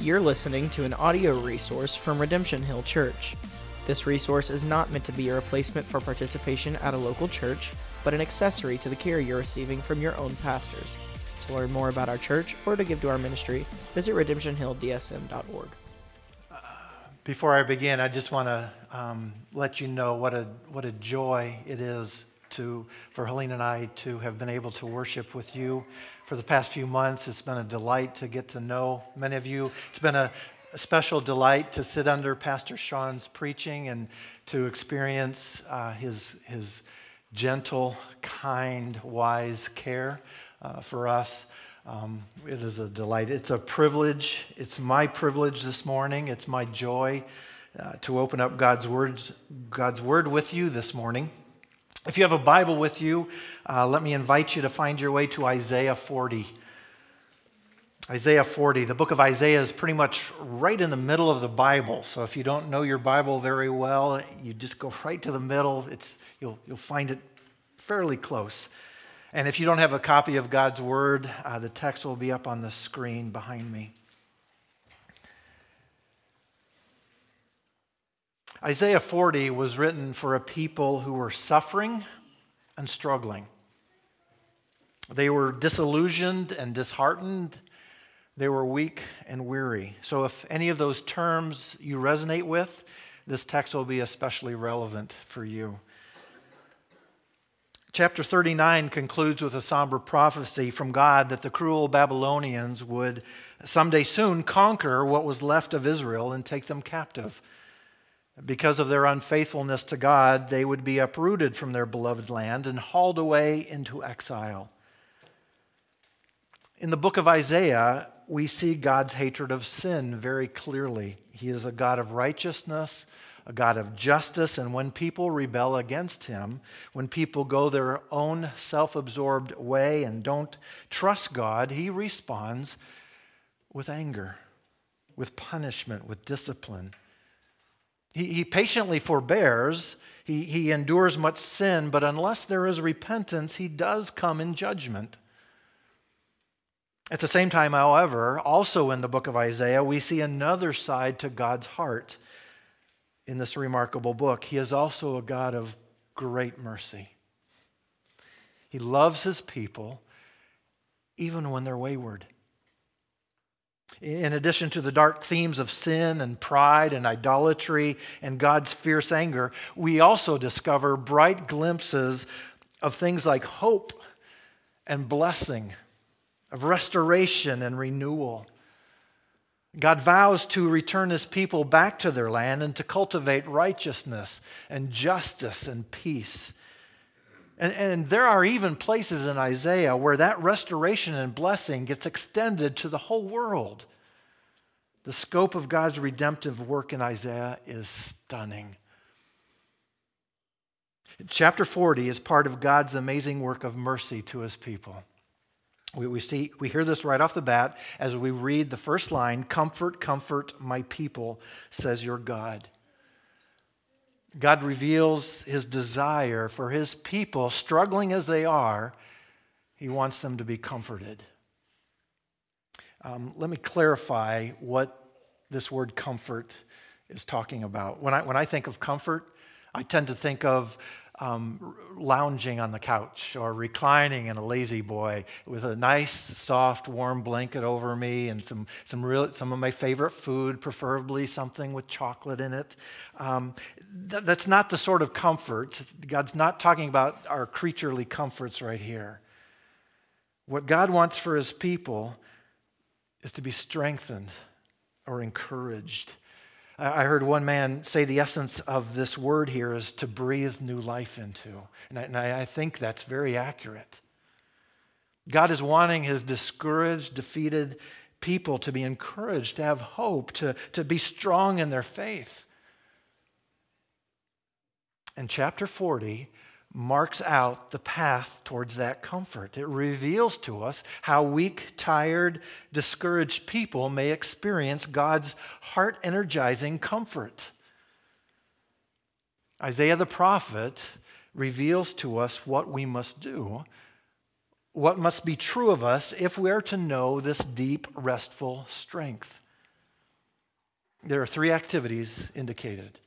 You're listening to an audio resource from Redemption Hill Church. This resource is not meant to be a replacement for participation at a local church, but an accessory to the care you're receiving from your own pastors. To learn more about our church or to give to our ministry, visit redemptionhilldsm.org. Before I begin, I just want to um, let you know what a, what a joy it is to, for Helene and I to have been able to worship with you for the past few months. It's been a delight to get to know many of you. It's been a, a special delight to sit under Pastor Sean's preaching and to experience uh, his, his gentle, kind, wise care uh, for us. Um, it is a delight. It's a privilege. It's my privilege this morning. It's my joy uh, to open up God's words, God's word with you this morning. If you have a Bible with you, uh, let me invite you to find your way to Isaiah 40. Isaiah 40. The book of Isaiah is pretty much right in the middle of the Bible. So if you don't know your Bible very well, you just go right to the middle. It's, you'll, you'll find it fairly close. And if you don't have a copy of God's Word, uh, the text will be up on the screen behind me. Isaiah 40 was written for a people who were suffering and struggling. They were disillusioned and disheartened. They were weak and weary. So, if any of those terms you resonate with, this text will be especially relevant for you. Chapter 39 concludes with a somber prophecy from God that the cruel Babylonians would someday soon conquer what was left of Israel and take them captive. Because of their unfaithfulness to God, they would be uprooted from their beloved land and hauled away into exile. In the book of Isaiah, we see God's hatred of sin very clearly. He is a God of righteousness, a God of justice, and when people rebel against him, when people go their own self absorbed way and don't trust God, he responds with anger, with punishment, with discipline. He, he patiently forbears, he, he endures much sin, but unless there is repentance, he does come in judgment. At the same time, however, also in the book of Isaiah, we see another side to God's heart in this remarkable book. He is also a God of great mercy. He loves his people even when they're wayward. In addition to the dark themes of sin and pride and idolatry and God's fierce anger, we also discover bright glimpses of things like hope and blessing, of restoration and renewal. God vows to return his people back to their land and to cultivate righteousness and justice and peace. And, and, there are even places in Isaiah where that restoration and blessing gets extended to the whole world. The scope of God's redemptive work in Isaiah is stunning. Chapter 40 is part of God's amazing work of mercy to his people. We, we, see, we hear this right off the bat as we read the first line Comfort, comfort my people, says your God. God reveals his desire for his people, struggling as they are, he wants them to be comforted. Um, let me clarify what this word comfort is talking about. When I, when I think of comfort, I tend to think of um, lounging on the couch or reclining in a La-Z-Boy with a nice, soft, warm blanket over me and some, some, real, some of my favorite food, preferably something with chocolate in it. Um, th- that's not the sort of comfort. God's not talking about our creaturely comforts right here. What God wants for his people is to be strengthened or encouraged I heard one man say the essence of this word here is to breathe new life into. And I, and I think that's very accurate. God is wanting his discouraged, defeated people to be encouraged, to have hope, to, to be strong in their faith. And chapter 40 marks out the path towards that comfort. It reveals to us how weak, tired, discouraged people may experience God's heart energizing comfort. Isaiah the prophet reveals to us what we must do, what must be true of us if we are to know this deep, restful strength. There are three activities indicated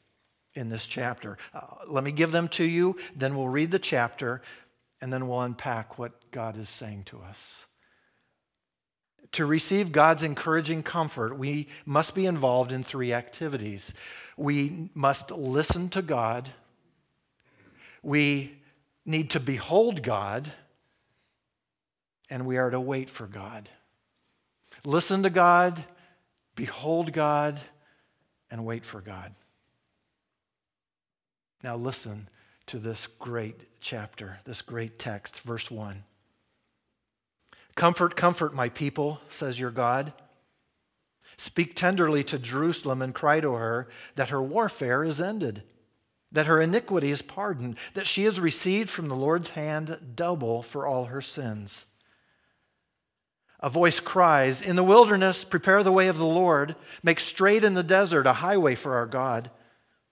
in this chapter. Uh, let me give them to you, then we'll read the chapter, and then we'll unpack what God is saying to us. To receive God's encouraging comfort, we must be involved in three activities. We must listen to God, we need to behold God, and we are to wait for God. Listen to God, behold God, and wait for God. Now, listen to this great chapter, this great text, verse 1. Comfort, comfort my people, says your God. Speak tenderly to Jerusalem and cry to her that her warfare is ended, that her iniquity is pardoned, that she has received from the Lord's hand double for all her sins. A voice cries, In the wilderness, prepare the way of the Lord, make straight in the desert a highway for our God.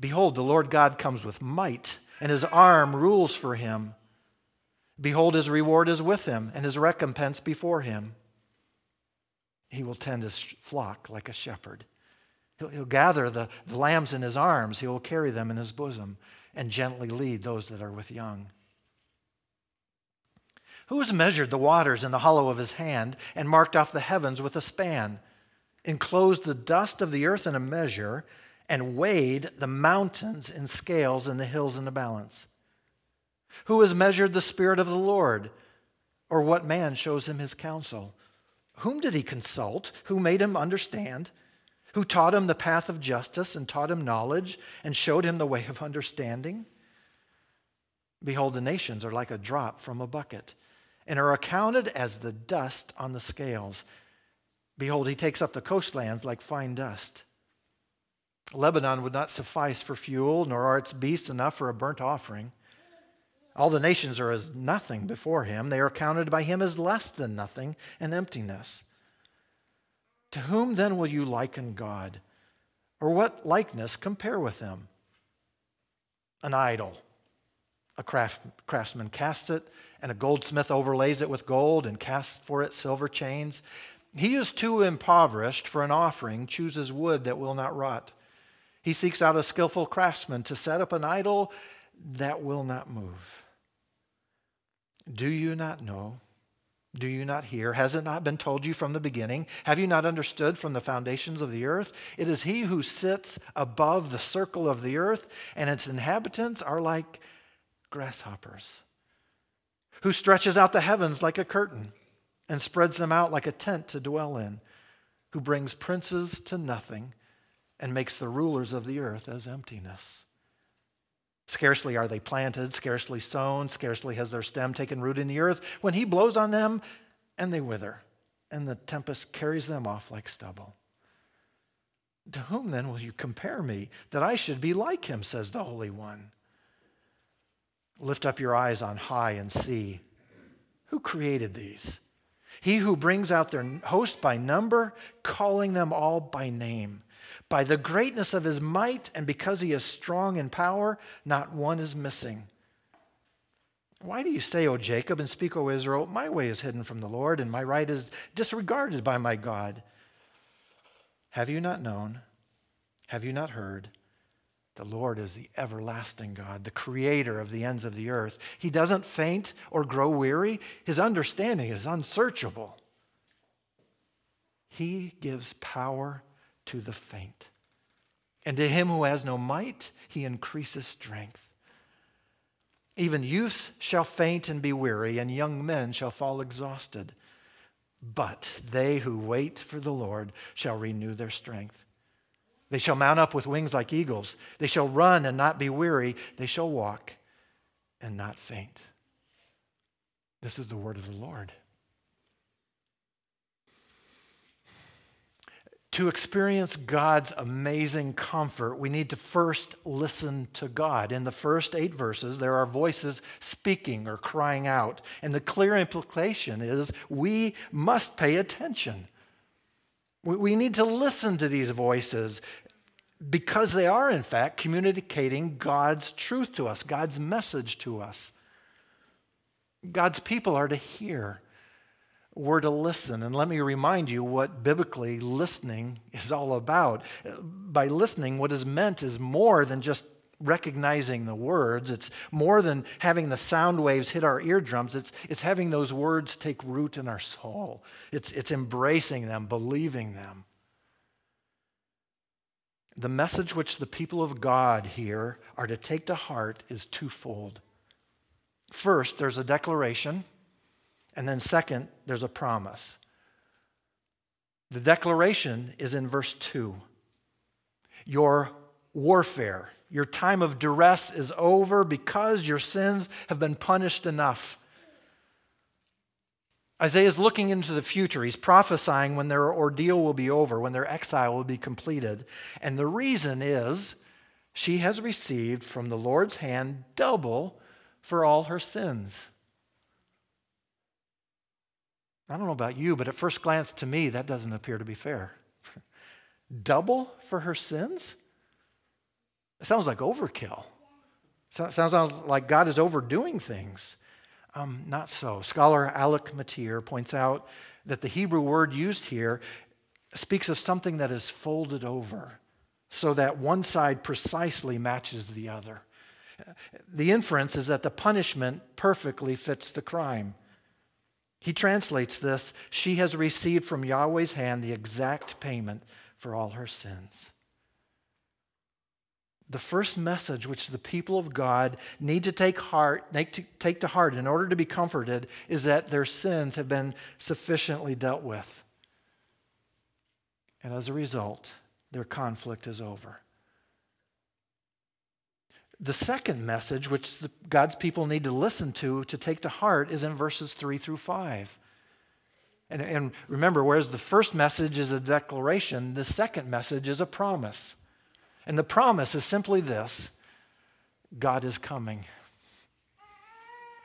Behold, the Lord God comes with might, and his arm rules for him. Behold, his reward is with him, and his recompense before him. He will tend his flock like a shepherd. He'll, he'll gather the, the lambs in his arms, he will carry them in his bosom, and gently lead those that are with young. Who has measured the waters in the hollow of his hand, and marked off the heavens with a span, enclosed the dust of the earth in a measure? And weighed the mountains in scales and the hills in the balance? Who has measured the Spirit of the Lord? Or what man shows him his counsel? Whom did he consult? Who made him understand? Who taught him the path of justice and taught him knowledge and showed him the way of understanding? Behold, the nations are like a drop from a bucket and are accounted as the dust on the scales. Behold, he takes up the coastlands like fine dust. Lebanon would not suffice for fuel, nor are its beasts enough for a burnt offering. All the nations are as nothing before him. They are counted by him as less than nothing and emptiness. To whom then will you liken God? Or what likeness compare with him? An idol. A craft, craftsman casts it, and a goldsmith overlays it with gold and casts for it silver chains. He is too impoverished for an offering, chooses wood that will not rot. He seeks out a skillful craftsman to set up an idol that will not move. Do you not know? Do you not hear? Has it not been told you from the beginning? Have you not understood from the foundations of the earth? It is He who sits above the circle of the earth, and its inhabitants are like grasshoppers, who stretches out the heavens like a curtain and spreads them out like a tent to dwell in, who brings princes to nothing and makes the rulers of the earth as emptiness. Scarcely are they planted, scarcely sown, scarcely has their stem taken root in the earth, when he blows on them and they wither, and the tempest carries them off like stubble. To whom then will you compare me, that I should be like him, says the Holy One? Lift up your eyes on high and see. Who created these? He who brings out their host by number, calling them all by name. By the greatness of his might and because he is strong in power, not one is missing. Why do you say, O Jacob, and speak, O Israel, my way is hidden from the Lord, and my right is disregarded by my God? Have you not known? Have you not heard? The Lord is the everlasting God, the creator of the ends of the earth. He doesn't faint or grow weary, his understanding is unsearchable. He gives power to the faint. And to him who has no might, he increases strength. Even youths shall faint and be weary, and young men shall fall exhausted. But they who wait for the Lord shall renew their strength. They shall mount up with wings like eagles. They shall run and not be weary. They shall walk and not faint. This is the word of the Lord. To experience God's amazing comfort, we need to first listen to God. In the first eight verses, there are voices speaking or crying out. And the clear implication is we must pay attention. We need to listen to these voices because they are, in fact, communicating God's truth to us, God's message to us. God's people are to hear we're to listen. And let me remind you what biblically listening is all about. By listening, what is meant is more than just recognizing the words, it's more than having the sound waves hit our eardrums, it's, it's having those words take root in our soul, it's, it's embracing them, believing them. The message which the people of God here are to take to heart is twofold. First, there's a declaration and then, second, there's a promise. The declaration is in verse 2. Your warfare, your time of duress is over because your sins have been punished enough. Isaiah is looking into the future. He's prophesying when their ordeal will be over, when their exile will be completed. And the reason is she has received from the Lord's hand double for all her sins. I don't know about you, but at first glance to me, that doesn't appear to be fair. Double for her sins? It sounds like overkill. It sounds like God is overdoing things. Um, not so. Scholar Alec Motyer points out that the Hebrew word used here speaks of something that is folded over so that one side precisely matches the other. The inference is that the punishment perfectly fits the crime. He translates this She has received from Yahweh's hand the exact payment for all her sins. The first message which the people of God need to take, heart, to, take to heart in order to be comforted is that their sins have been sufficiently dealt with. And as a result, their conflict is over. The second message, which the, God's people need to listen to, to take to heart, is in verses 3 through 5. And, and remember, whereas the first message is a declaration, the second message is a promise. And the promise is simply this God is coming.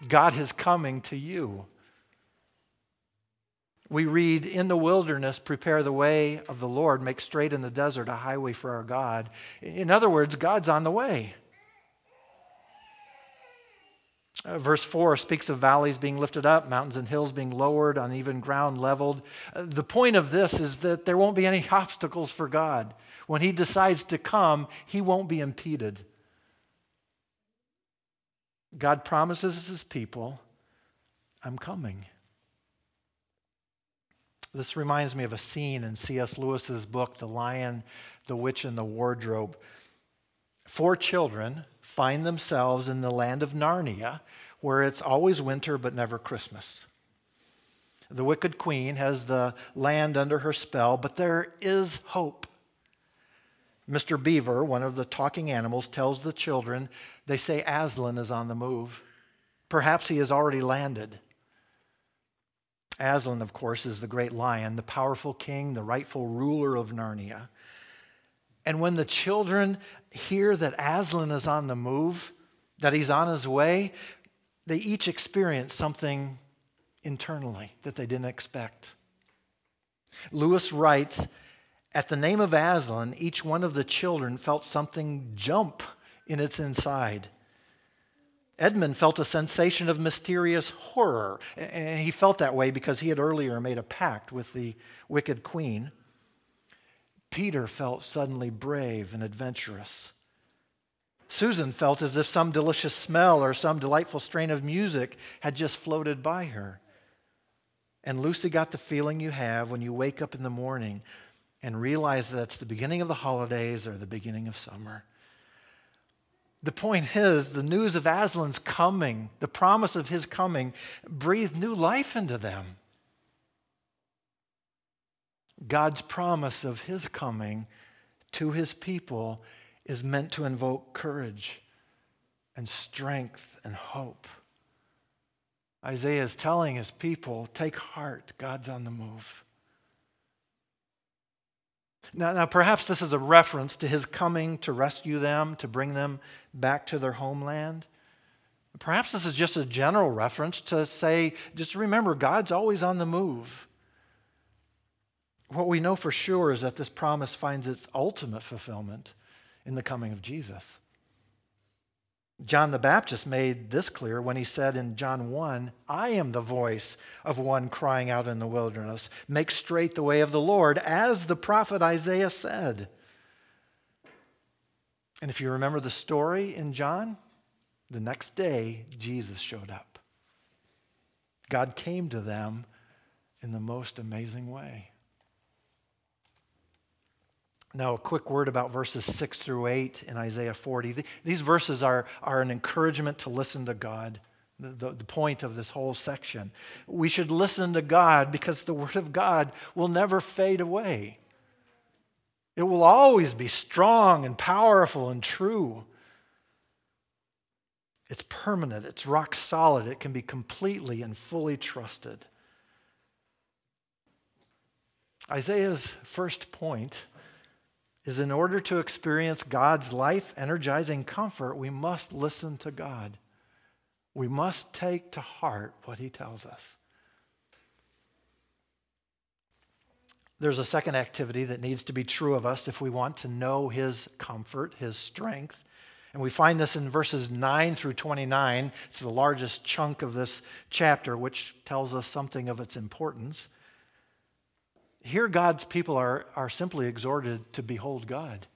God is coming to you. We read, In the wilderness, prepare the way of the Lord, make straight in the desert a highway for our God. In other words, God's on the way. Uh, verse 4 speaks of valleys being lifted up, mountains and hills being lowered, uneven ground leveled. Uh, the point of this is that there won't be any obstacles for God. When He decides to come, He won't be impeded. God promises His people, I'm coming. This reminds me of a scene in C.S. Lewis's book, The Lion, the Witch, and the Wardrobe. Four children find themselves in the land of Narnia, where it's always winter but never Christmas. The wicked queen has the land under her spell, but there is hope. Mr. Beaver, one of the talking animals, tells the children they say Aslan is on the move. Perhaps he has already landed. Aslan, of course, is the great lion, the powerful king, the rightful ruler of Narnia. And when the children hear that Aslan is on the move, that he's on his way, they each experience something internally that they didn't expect. Lewis writes At the name of Aslan, each one of the children felt something jump in its inside. Edmund felt a sensation of mysterious horror, and he felt that way because he had earlier made a pact with the wicked queen. Peter felt suddenly brave and adventurous. Susan felt as if some delicious smell or some delightful strain of music had just floated by her. And Lucy got the feeling you have when you wake up in the morning and realize that it's the beginning of the holidays or the beginning of summer. The point is, the news of Aslan's coming, the promise of his coming, breathed new life into them. God's promise of his coming to his people is meant to invoke courage and strength and hope. Isaiah is telling his people, take heart, God's on the move. Now, now, perhaps this is a reference to his coming to rescue them, to bring them back to their homeland. Perhaps this is just a general reference to say, just remember, God's always on the move. What we know for sure is that this promise finds its ultimate fulfillment in the coming of Jesus. John the Baptist made this clear when he said in John 1 I am the voice of one crying out in the wilderness, make straight the way of the Lord, as the prophet Isaiah said. And if you remember the story in John, the next day Jesus showed up. God came to them in the most amazing way. Now, a quick word about verses 6 through 8 in Isaiah 40. These verses are, are an encouragement to listen to God, the, the, the, point of this whole section. We should listen to God because the Word of God will never fade away. It will always be strong and powerful and true. It's permanent, it's rock solid, it can be completely and fully trusted. Isaiah's first point is in order to experience God's life energizing comfort, we must listen to God. We must take to heart what He tells us. There's a second activity that needs to be true of us if we want to know His comfort, His strength. And we find this in verses 9 through 29. It's the largest chunk of this chapter, which tells us something of its importance. Here, God's people are, are simply exhorted to behold God.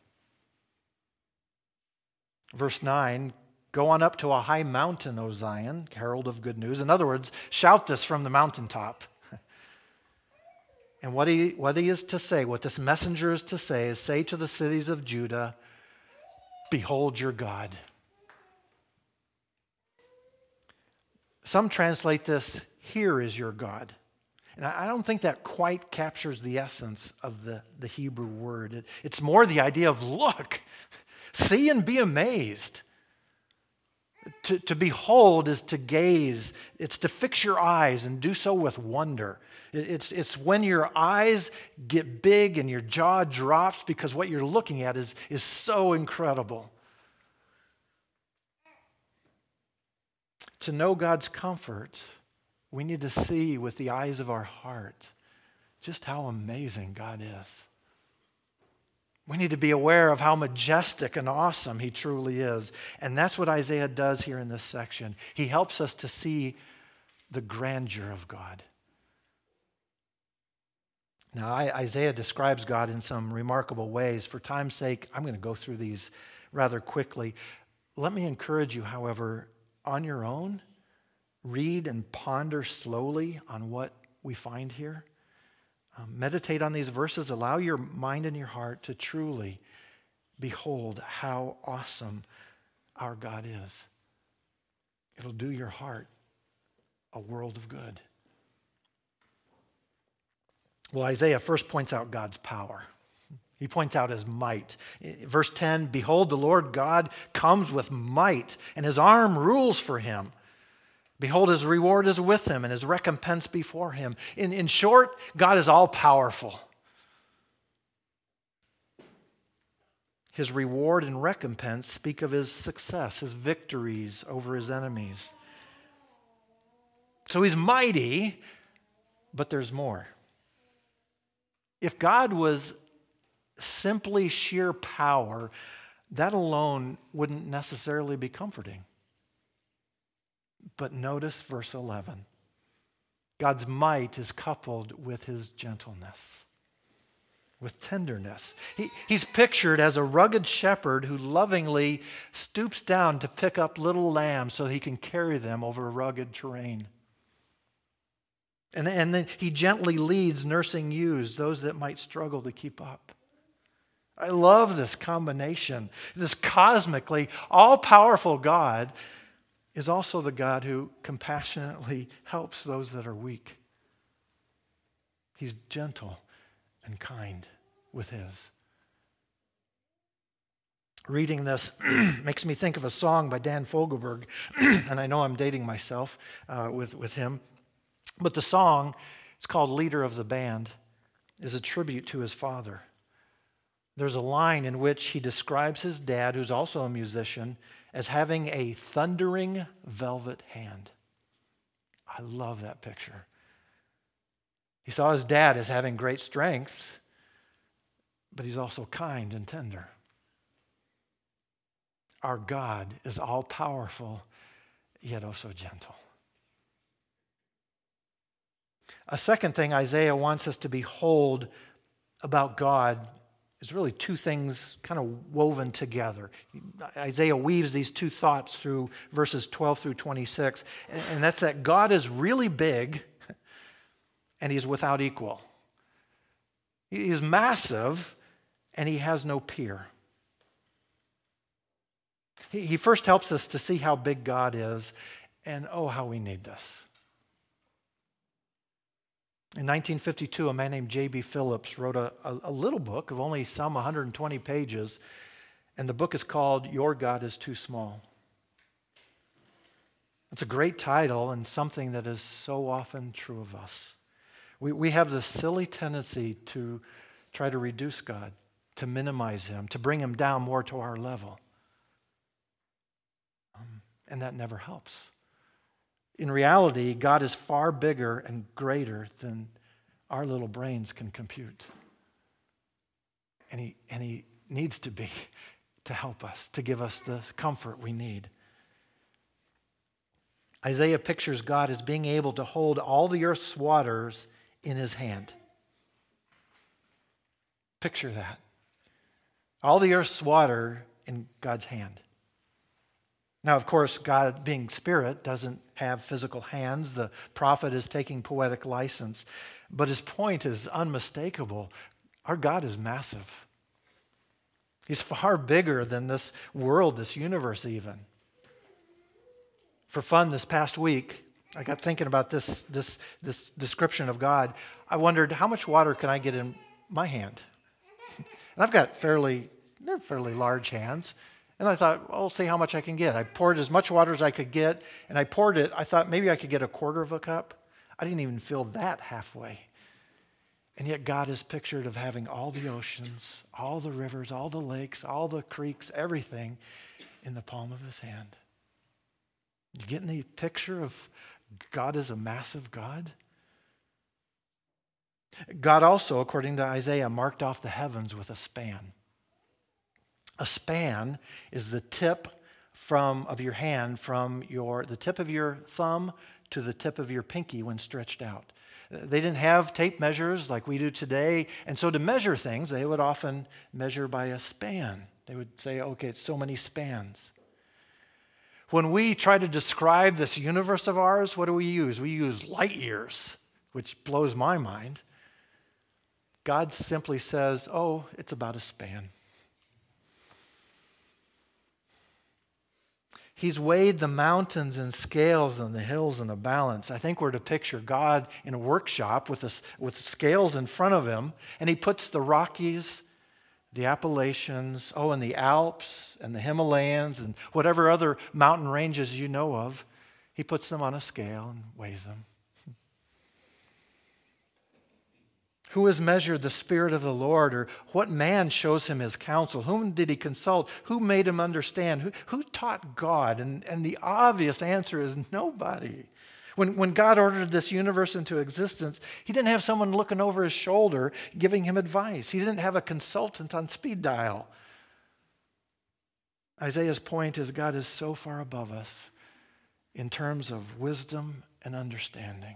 Verse 9 Go on up to a high mountain, O Zion, herald of good news. In other words, shout this from the mountaintop. and what he, what he is to say, what this messenger is to say, is say to the cities of Judah, Behold your God. Some translate this, Here is your God. And I don't think that quite captures the essence of the, the Hebrew word. It, it's more the idea of look, see and be amazed. To, to behold is to gaze, it's to fix your eyes and do so with wonder. It, it's, it's when your eyes get big and your jaw drops because what you're looking at is, is so incredible. To know God's comfort we need to see with the eyes of our heart just how amazing God is. We need to be aware of how majestic and awesome He truly is. And that's what Isaiah does here in this section. He helps us to see the grandeur of God. Now, Isaiah describes God in some remarkable ways. For time's sake, I'm going to go through these rather quickly. Let me encourage you, however, on your own, read and ponder slowly on what we find here. Um, meditate on these verses. Allow your mind and your heart to truly behold how awesome our God is. It'll do your heart a world of good. Well, Isaiah first points out God's power. He points out his might. Verse 10 Behold, the Lord God comes with might, and his arm rules for him. Behold, his reward is with him and his recompense before him. In, in short, God is all powerful. His reward and recompense speak of his success, his victories over his enemies. So he's mighty, but there's more. If God was simply sheer power, that alone wouldn't necessarily be comforting. But notice verse 11 God's might is coupled with his gentleness, with tenderness. He, he's pictured as a rugged shepherd who lovingly stoops down to pick up little lambs so he can carry them over rugged terrain. And, and then he gently leads nursing ewes, those that might struggle to keep up. I love this combination. This cosmically all powerful God is also the God who compassionately helps those that are weak. He's gentle and kind with his. Reading this makes me think of a song by Dan Fogelberg, and I know I'm dating myself uh, with, with him. But the song, it's called Leader of the Band, is a tribute to his father. There's a line in which he describes his dad, who's also a musician, as having a thundering velvet hand. I love that picture. He saw his dad as having great strength, but he's also kind and tender. Our God is all powerful, yet oh also gentle. A second thing Isaiah wants us to behold about God is really two things kind of woven together. Isaiah weaves these two thoughts through verses 12 through 26, and that's that God is really big and he's without equal. He's massive and he has no peer. He first helps us to see how big God is, and oh, how we need this. In 1952, a man named J.B. Phillips wrote a, a, a, little book of only some 120 pages, and the book is called Your God is Too Small. It's a great title and something that is so often true of us. We, we have this silly tendency to try to reduce God, to minimize Him, to bring Him down more to our level. Um, and that never helps. In reality, God is far bigger and greater than our little brains can compute. And he, and he needs to be to help us, to give us the comfort we need. Isaiah pictures God as being able to hold all the earth's waters in his hand. Picture that. All the earth's water in God's hand. Now, of course, God, being spirit, doesn't have physical hands. The prophet is taking poetic license. But his point is unmistakable. Our God is massive. He's far bigger than this world, this universe, even. For fun, this past week, I got thinking about this, this, this description of God. I wondered, how much water can I get in my hand? And I've got fairly, they're fairly large hands. And I thought, well, I'll see how much I can get. I poured as much water as I could get, and I poured it. I thought maybe I could get a quarter of a cup. I didn't even fill that halfway. And yet, God is pictured of having all the oceans, all the rivers, all the lakes, all the creeks, everything in the palm of his hand. You getting the picture of God as a massive God? God also, according to Isaiah, marked off the heavens with a span. A span is the tip from, of your hand from your, the tip of your thumb to the tip of your pinky when stretched out. They didn't have tape measures like we do today, and so to measure things, they would often measure by a span. They would say, okay, it's so many spans. When we try to describe this universe of ours, what do we use? We use light years, which blows my mind. God simply says, oh, it's about a span. He's weighed the mountains in scales and the hills in a balance. I think we're to picture God in a workshop with, a, with scales in front of him, and he puts the Rockies, the Appalachians, oh, and the Alps and the Himalayas and whatever other mountain ranges you know of, he puts them on a scale and weighs them. Who has measured the Spirit of the Lord? Or what man shows him his counsel? Whom did he consult? Who made him understand? Who, who taught God? And, and the obvious answer is nobody. When, when God ordered this universe into existence, he didn't have someone looking over his shoulder giving him advice, he didn't have a consultant on speed dial. Isaiah's point is God is so far above us in terms of wisdom and understanding.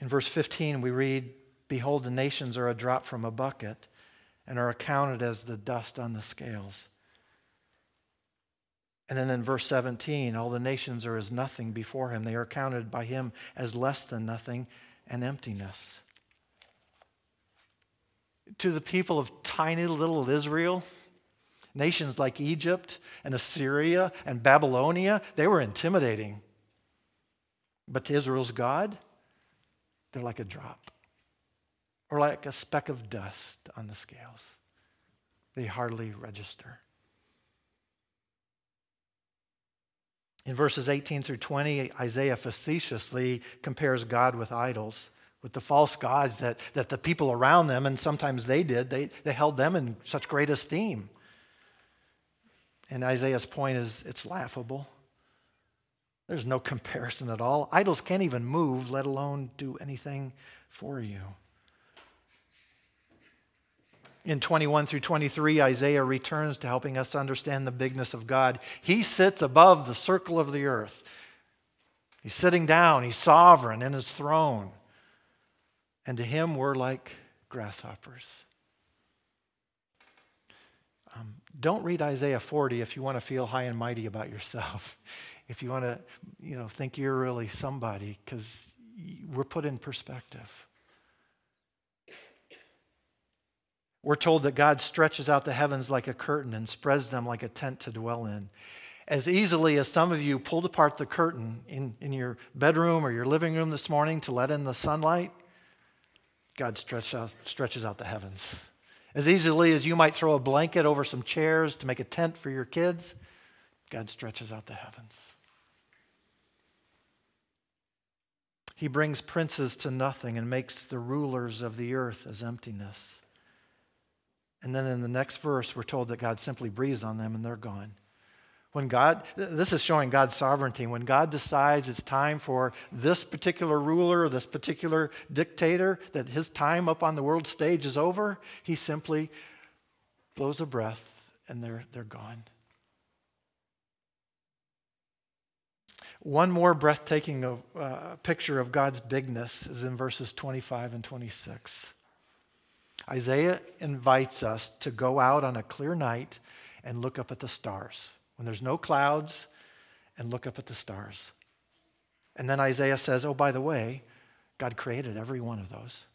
In verse 15, we read, Behold, the nations are a drop from a bucket and are accounted as the dust on the scales. And then in verse 17, all the nations are as nothing before him. They are counted by him as less than nothing and emptiness. To the people of tiny little Israel, nations like Egypt and Assyria and Babylonia, they were intimidating. But to Israel's God, they're like a drop or like a speck of dust on the scales. They hardly register. In verses 18 through 20, Isaiah facetiously compares God with idols, with the false gods that, that the people around them, and sometimes they did, they, they held them in such great esteem. And Isaiah's point is it's laughable. There's no comparison at all. Idols can't even move, let alone do anything for you. In 21 through 23, Isaiah returns to helping us understand the bigness of God. He sits above the circle of the earth. He's sitting down, he's sovereign in his throne. And to him, we're like grasshoppers. Um, don't read Isaiah 40 if you want to feel high and mighty about yourself. If you want to, you know, think you're really somebody, because we're put in perspective. We're told that God stretches out the heavens like a curtain and spreads them like a tent to dwell in. As easily as some of you pulled apart the curtain in, in your bedroom or your living room this morning to let in the sunlight, God out, stretches out the heavens. As easily as you might throw a blanket over some chairs to make a tent for your kids, God stretches out the heavens. He brings princes to nothing and makes the rulers of the earth as emptiness. And then in the next verse, we're told that God simply breathes on them and they're gone. When God, this is showing God's sovereignty. When God decides it's time for this particular ruler this particular dictator, that his time up on the world stage is over, he simply blows a breath and they're, they're gone. One more breathtaking uh, picture of God's bigness is in verses 25 and 26. Isaiah invites us to go out on a clear night and look up at the stars when there's no clouds and look up at the stars. And then Isaiah says, Oh, by the way, God created every one of those.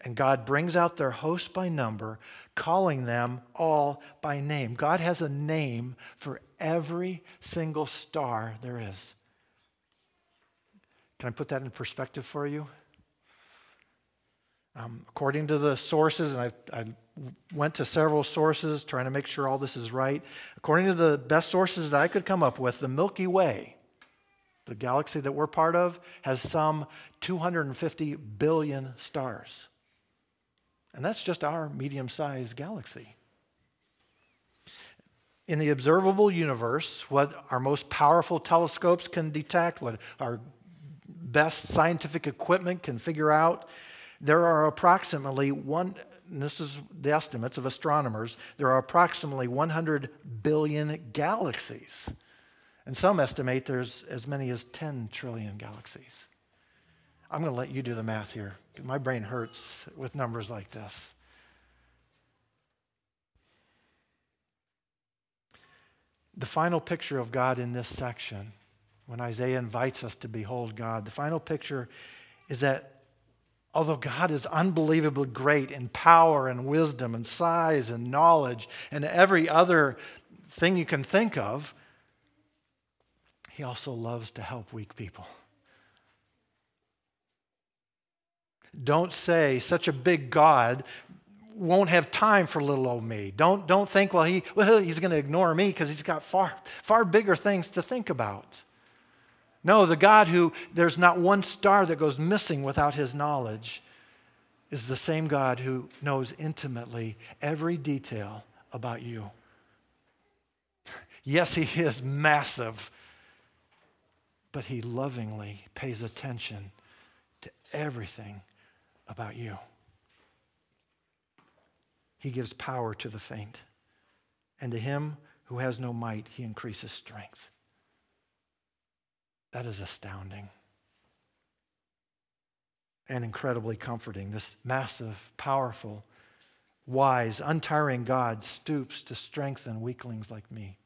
And God brings out their host by number, calling them all by name. God has a name for every single star there is. Can I put that in perspective for you? Um, according to the sources, and I, I, went to several sources trying to make sure all this is right. According to the best sources that I could come up with, the Milky Way, the galaxy that we're part of, has some 250 billion stars. And that's just our medium sized galaxy. In the observable universe, what our most powerful telescopes can detect, what our best scientific equipment can figure out, there are approximately one, this is the estimates of astronomers, there are approximately 100 billion galaxies. And some estimate there's as many as 10 trillion galaxies. I'm going to let you do the math here. My brain hurts with numbers like this. The final picture of God in this section, when Isaiah invites us to behold God, the final picture is that Although God is unbelievably great in power and wisdom and size and knowledge and every other thing you can think of, He also loves to help weak people. Don't say such a big God won't have time for little old me. Don't, don't think, well, he, well, he's going to ignore me because he's got far, far bigger things to think about. No, the God who there's not one star that goes missing without his knowledge is the same God who knows intimately every detail about you. Yes, he is massive, but he lovingly pays attention to everything about you. He gives power to the faint, and to him who has no might, he increases strength. That is astounding and incredibly comforting. This massive, powerful, wise, untiring God stoops to strengthen weaklings like me.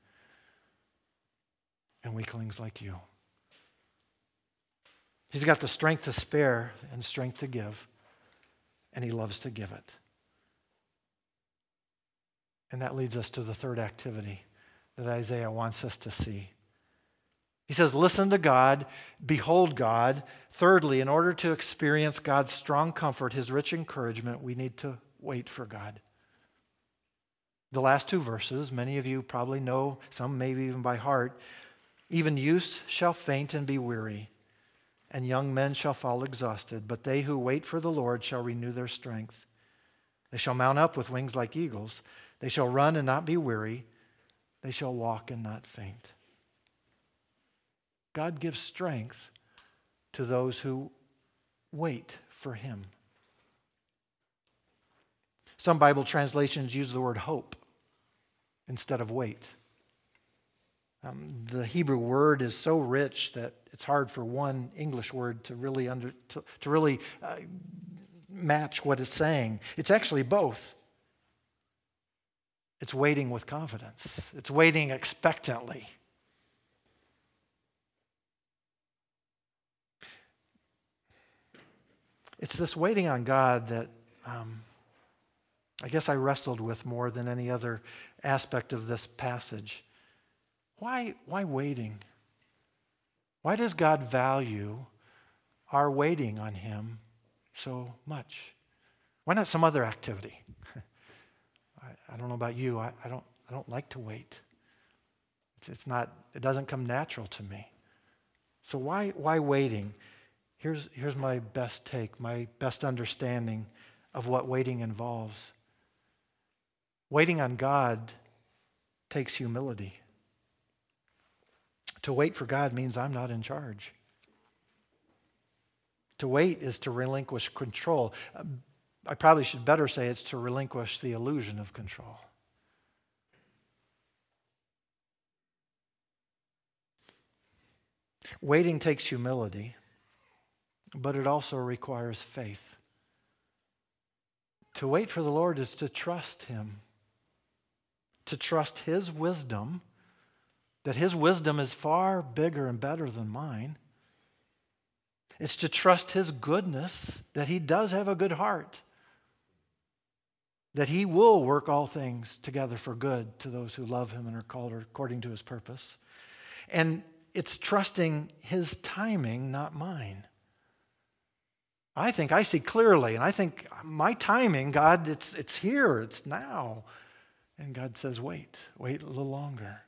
and weaklings like you. He's got the strength to spare and strength to give, and he loves to give it. And that leads us to the third activity that Isaiah wants us to see. He says, Listen to God, behold God. Thirdly, in order to experience God's strong comfort, his rich encouragement, we need to wait for God. The last two verses, many of you probably know, some maybe even by heart. Even youths shall faint and be weary, and young men shall fall exhausted, but they who wait for the Lord shall renew their strength. They shall mount up with wings like eagles. They shall run and not be weary. They shall walk and not faint. God gives strength to those who wait for Him. Some Bible translations use the word hope instead of wait. Um, the Hebrew word is so rich that it's hard for one English word to really, under, to, to really uh, match what it's saying. It's actually both. It's waiting with confidence, it's waiting expectantly. It's this waiting on God that um, I guess I wrestled with more than any other aspect of this passage. Why, why waiting? Why does God value our waiting on Him so much? Why not some other activity? I, I, don't know about you. I, I, don't, I don't like to wait. It's, it's not, it doesn't come natural to me. So why, why waiting? Here's, here's my best take, my best understanding of what waiting involves. Waiting on God takes humility. To wait for God means I'm not in charge. To wait is to relinquish control. I probably should better say it's to relinquish the illusion of control. Waiting takes humility, but it also requires faith. To wait for the Lord is to trust Him to trust His wisdom, that His wisdom is far bigger and better than mine. It's to trust His goodness, that He does have a good heart, that He will work all things together for good to those who love Him and are called according to His purpose. And it's trusting His timing, not mine. I think I see clearly, and I think my timing, God, it's, it's here, it's now. And God says, wait, wait a little longer.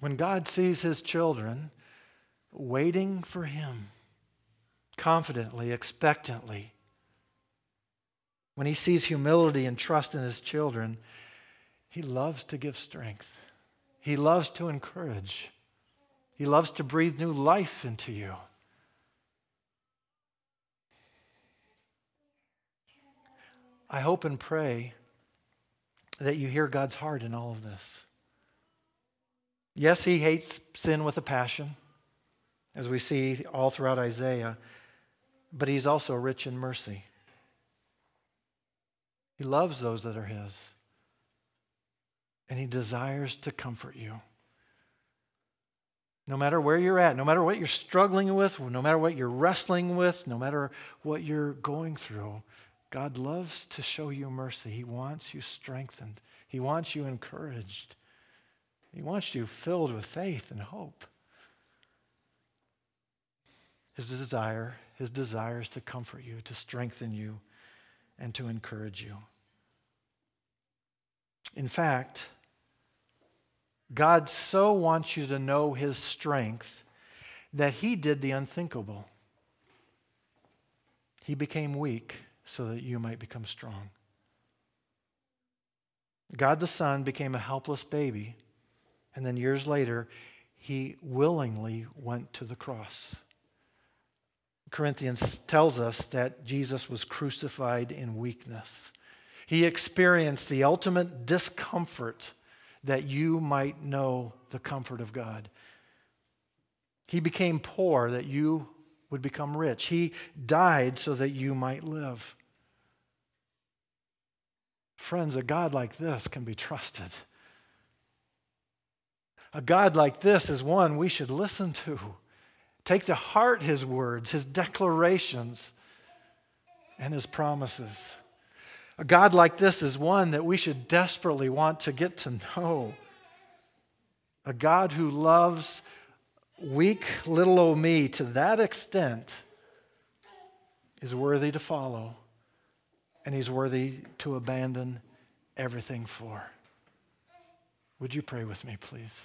When God sees his children waiting for him, confidently, expectantly, when he sees humility and trust in his children, he loves to give strength. He loves to encourage. He loves to breathe new life into you. I hope and pray that you hear God's heart in all of this. Yes, he hates sin with a passion, as we see all throughout Isaiah, but he's also rich in mercy. He loves those that are his, and he desires to comfort you. No matter where you're at, no matter what you're struggling with, no matter what you're wrestling with, no matter what you're going through, God loves to show you mercy. He wants you strengthened, He wants you encouraged, He wants you filled with faith and hope. His desire, His desire is to comfort you, to strengthen you, and to encourage you. In fact, God so wants you to know His strength that He did the unthinkable. He became weak so that you might become strong. God the Son became a helpless baby, and then years later, he willingly went to the cross. Corinthians tells us that Jesus was crucified in weakness. He experienced the ultimate discomfort that you might know the comfort of God. He became poor that you would become rich. He died so that you might live. Friends, a God like this can be trusted. A God like this is one we should listen to. Take to heart his words, his declarations, and his promises. A God like this is one that we should desperately want to get to know. A God who loves weak little old me to that extent is worthy to follow, and he's worthy to abandon everything for. Would you pray with me, please?